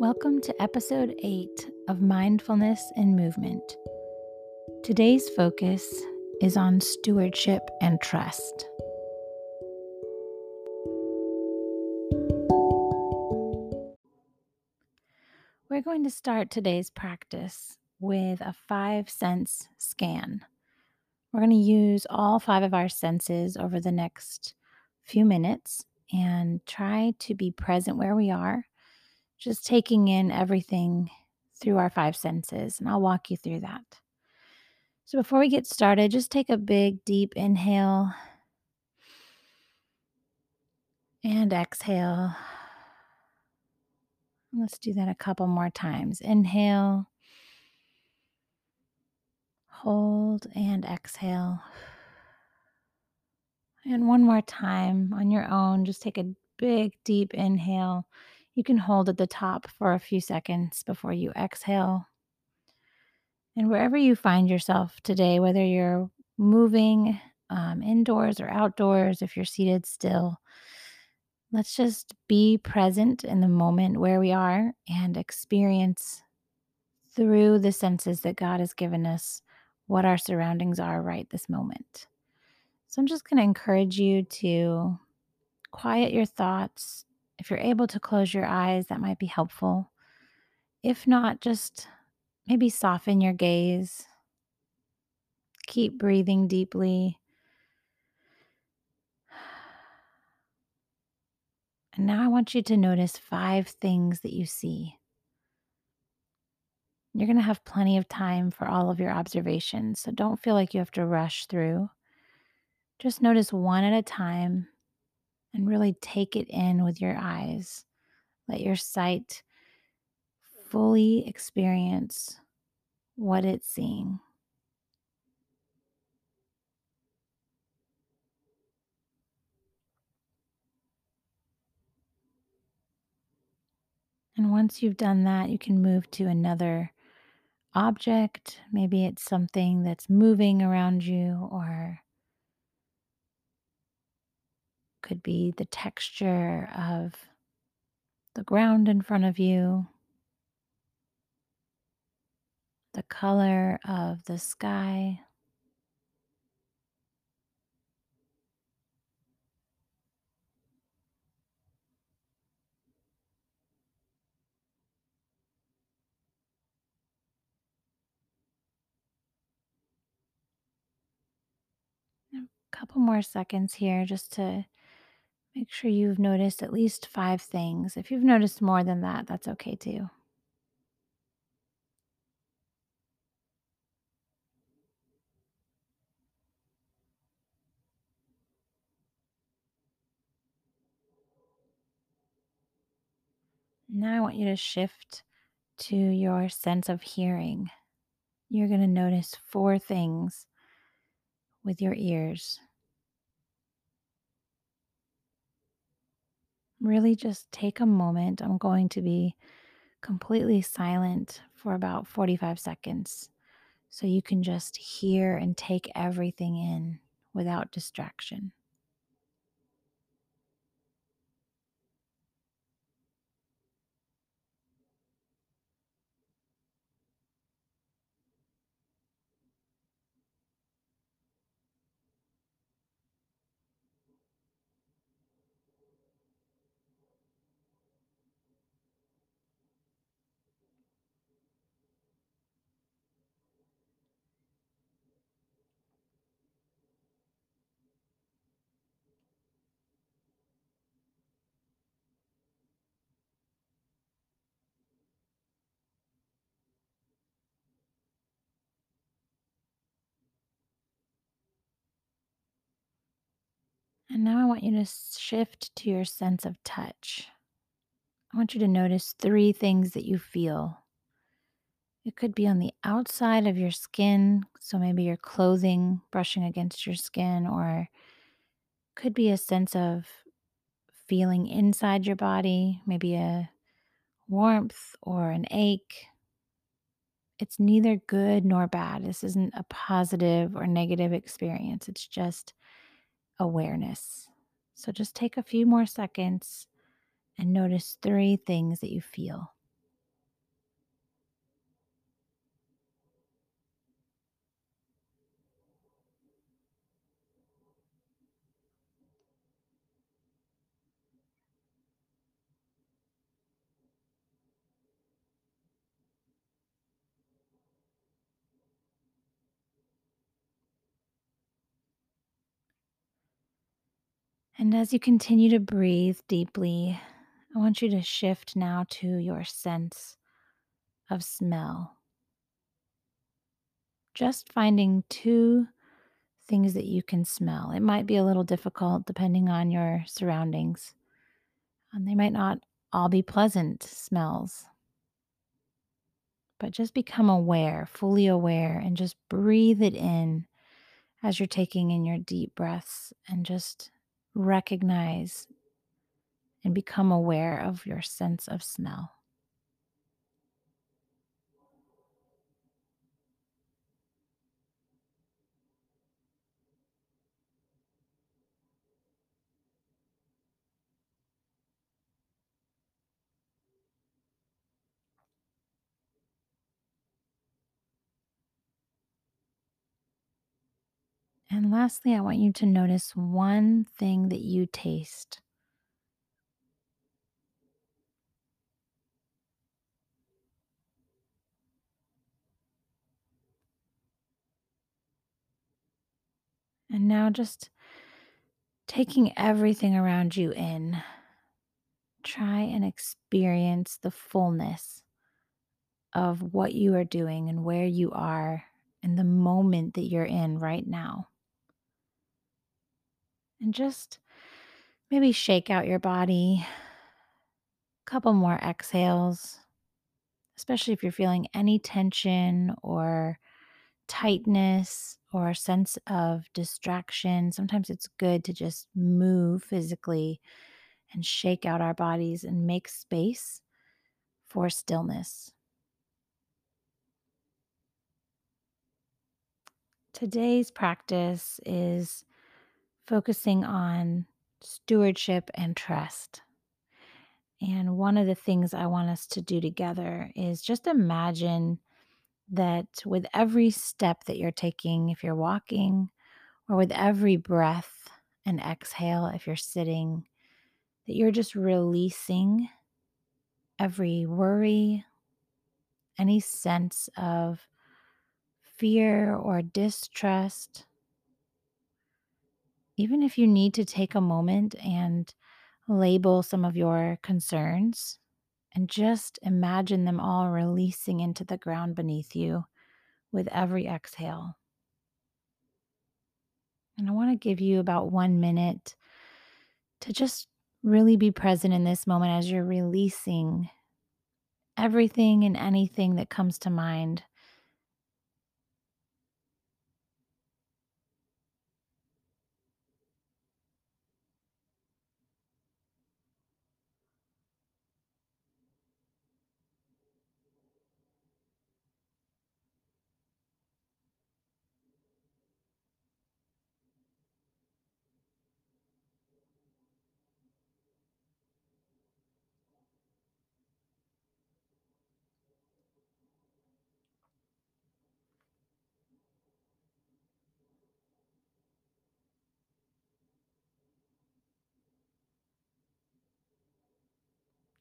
Welcome to episode 8 of Mindfulness and Movement. Today's focus is on stewardship and trust. We're going to start today's practice with a five sense scan. We're going to use all five of our senses over the next few minutes and try to be present where we are just taking in everything through our five senses, and I'll walk you through that. So, before we get started, just take a big, deep inhale and exhale. Let's do that a couple more times. Inhale, hold, and exhale. And one more time on your own, just take a big, deep inhale you can hold at the top for a few seconds before you exhale. And wherever you find yourself today, whether you're moving um, indoors or outdoors, if you're seated still, let's just be present in the moment where we are and experience through the senses that God has given us what our surroundings are right this moment. So I'm just going to encourage you to quiet your thoughts, if you're able to close your eyes, that might be helpful. If not, just maybe soften your gaze. Keep breathing deeply. And now I want you to notice five things that you see. You're going to have plenty of time for all of your observations, so don't feel like you have to rush through. Just notice one at a time and really take it in with your eyes. Let your sight fully experience what it's seeing. And once you've done that, you can move to another object. Maybe it's something that's moving around you, or could be the texture of the ground in front of you, the color of the sky. Couple more seconds here just to make sure you've noticed at least five things. If you've noticed more than that, that's okay too. Now I want you to shift to your sense of hearing. You're going to notice four things with your ears. Really just take a moment. I'm going to be completely silent for about 45 seconds so you can just hear and take everything in without distraction. And now I want you to shift to your sense of touch. I want you to notice three things that you feel. It could be on the outside of your skin, so maybe your clothing brushing against your skin, or could be a sense of feeling inside your body, maybe a warmth or an ache. It's neither good nor bad. This isn't a positive or negative experience. It's just awareness. So just take a few more seconds and notice three things that you feel. And as you continue to breathe deeply, I want you to shift now to your sense of smell. Just finding two things that you can smell. It might be a little difficult depending on your surroundings, and they might not all be pleasant smells. But just become aware, fully aware, and just breathe it in as you're taking in your deep breaths and just recognize and become aware of your sense of smell. And lastly, I want you to notice one thing that you taste. And now just taking everything around you in, try and experience the fullness of what you are doing and where you are and the moment that you're in right now. And just maybe shake out your body. A couple more exhales, especially if you're feeling any tension or tightness or a sense of distraction. Sometimes it's good to just move physically and shake out our bodies and make space for stillness. Today's practice is focusing on stewardship and trust. And one of the things I want us to do together is just imagine that with every step that you're taking, if you're walking, or with every breath and exhale, if you're sitting, that you're just releasing every worry, any sense of fear or distrust. Even if you need to take a moment and label some of your concerns and just imagine them all releasing into the ground beneath you with every exhale. And I want to give you about one minute to just really be present in this moment as you're releasing everything and anything that comes to mind.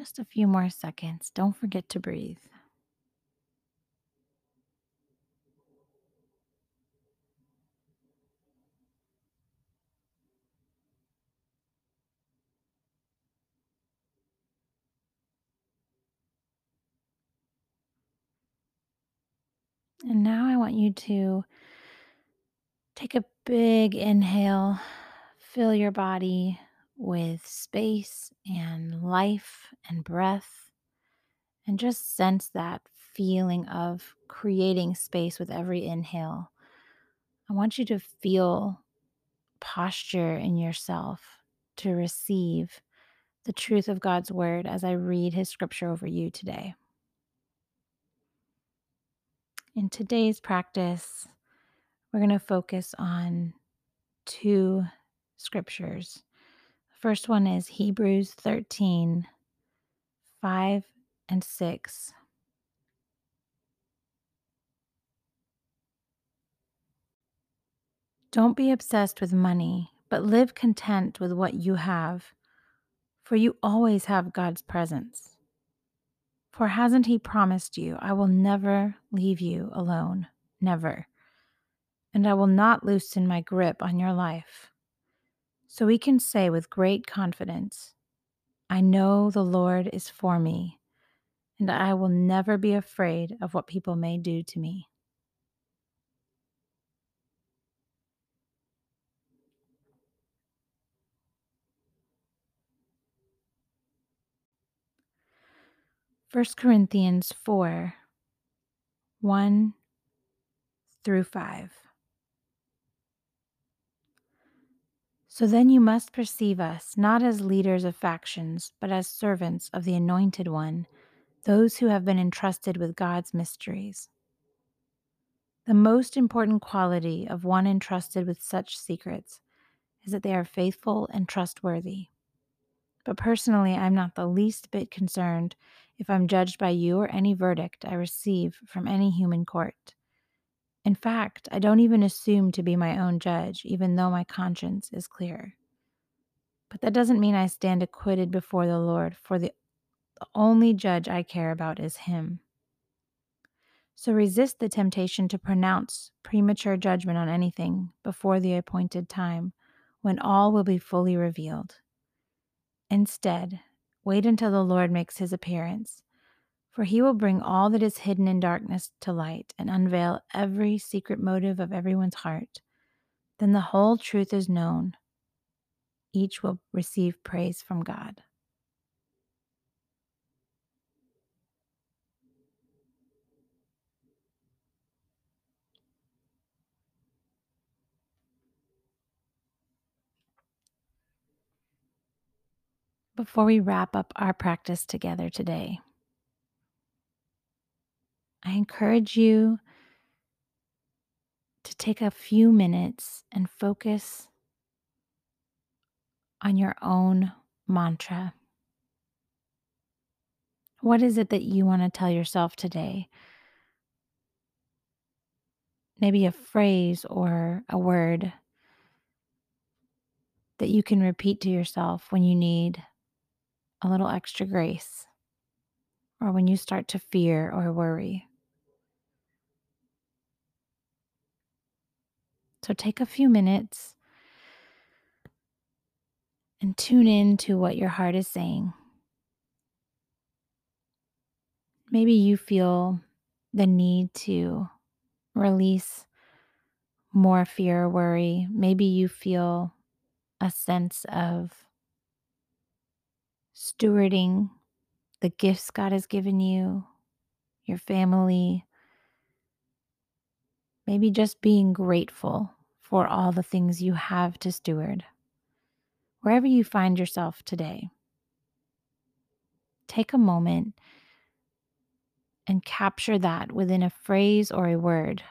Just a few more seconds. Don't forget to breathe. And now I want you to take a big inhale, fill your body with space and life and breath, and just sense that feeling of creating space with every inhale. I want you to feel posture in yourself to receive the truth of God's word as I read his scripture over you today. In today's practice, we're going to focus on two scriptures. First one is Hebrews 13 5 and 6. Don't be obsessed with money, but live content with what you have, for you always have God's presence. For hasn't He promised you, I will never leave you alone? Never. And I will not loosen my grip on your life. So we can say with great confidence, I know the Lord is for me, and I will never be afraid of what people may do to me. First Corinthians 4 1 through 5. So then you must perceive us not as leaders of factions, but as servants of the Anointed One, those who have been entrusted with God's mysteries. The most important quality of one entrusted with such secrets is that they are faithful and trustworthy. But personally, I'm not the least bit concerned if I'm judged by you or any verdict I receive from any human court. In fact, I don't even assume to be my own judge, even though my conscience is clear. But that doesn't mean I stand acquitted before the Lord, for the, only judge I care about is Him. So resist the temptation to pronounce premature judgment on anything before the appointed time, when all will be fully revealed. Instead, wait until the Lord makes his appearance, for he will bring all that is hidden in darkness to light and unveil every secret motive of everyone's heart. Then the whole truth is known. Each will receive praise from God. Before we wrap up our practice together today, I encourage you to take a few minutes and focus on your own mantra. What is it that you want to tell yourself today? Maybe a phrase or a word that you can repeat to yourself when you need a little extra grace or when you start to fear or worry. So take a few minutes and tune in to what your heart is saying. Maybe you feel the need to release more fear or worry. Maybe you feel a sense of stewarding the gifts God has given you, your family, maybe just being grateful for all the things you have to steward. Wherever you find yourself today, take a moment and capture that within a phrase or a word.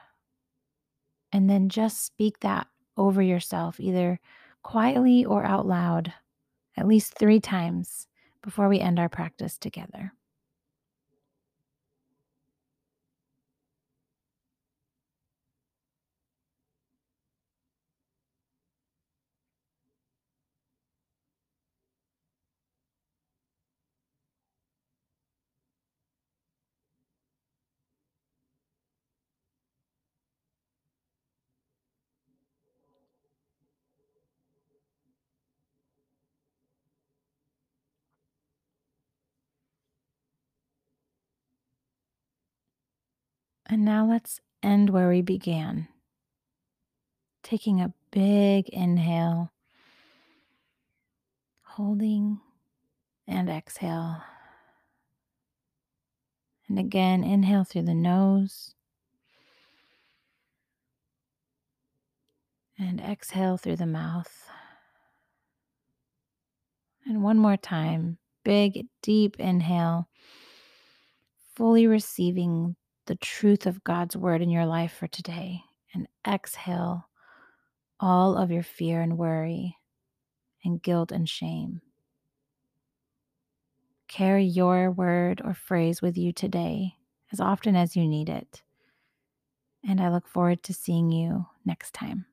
And then just speak that over yourself, either quietly or out loud, at least three times before we end our practice together. And now let's end where we began. Taking a big inhale, holding and exhale. And again, inhale through the nose and exhale through the mouth. And one more time, big, deep inhale, fully receiving the truth of God's word in your life for today and exhale all of your fear and worry and guilt and shame. Carry your word or phrase with you today as often as you need it. And I look forward to seeing you next time.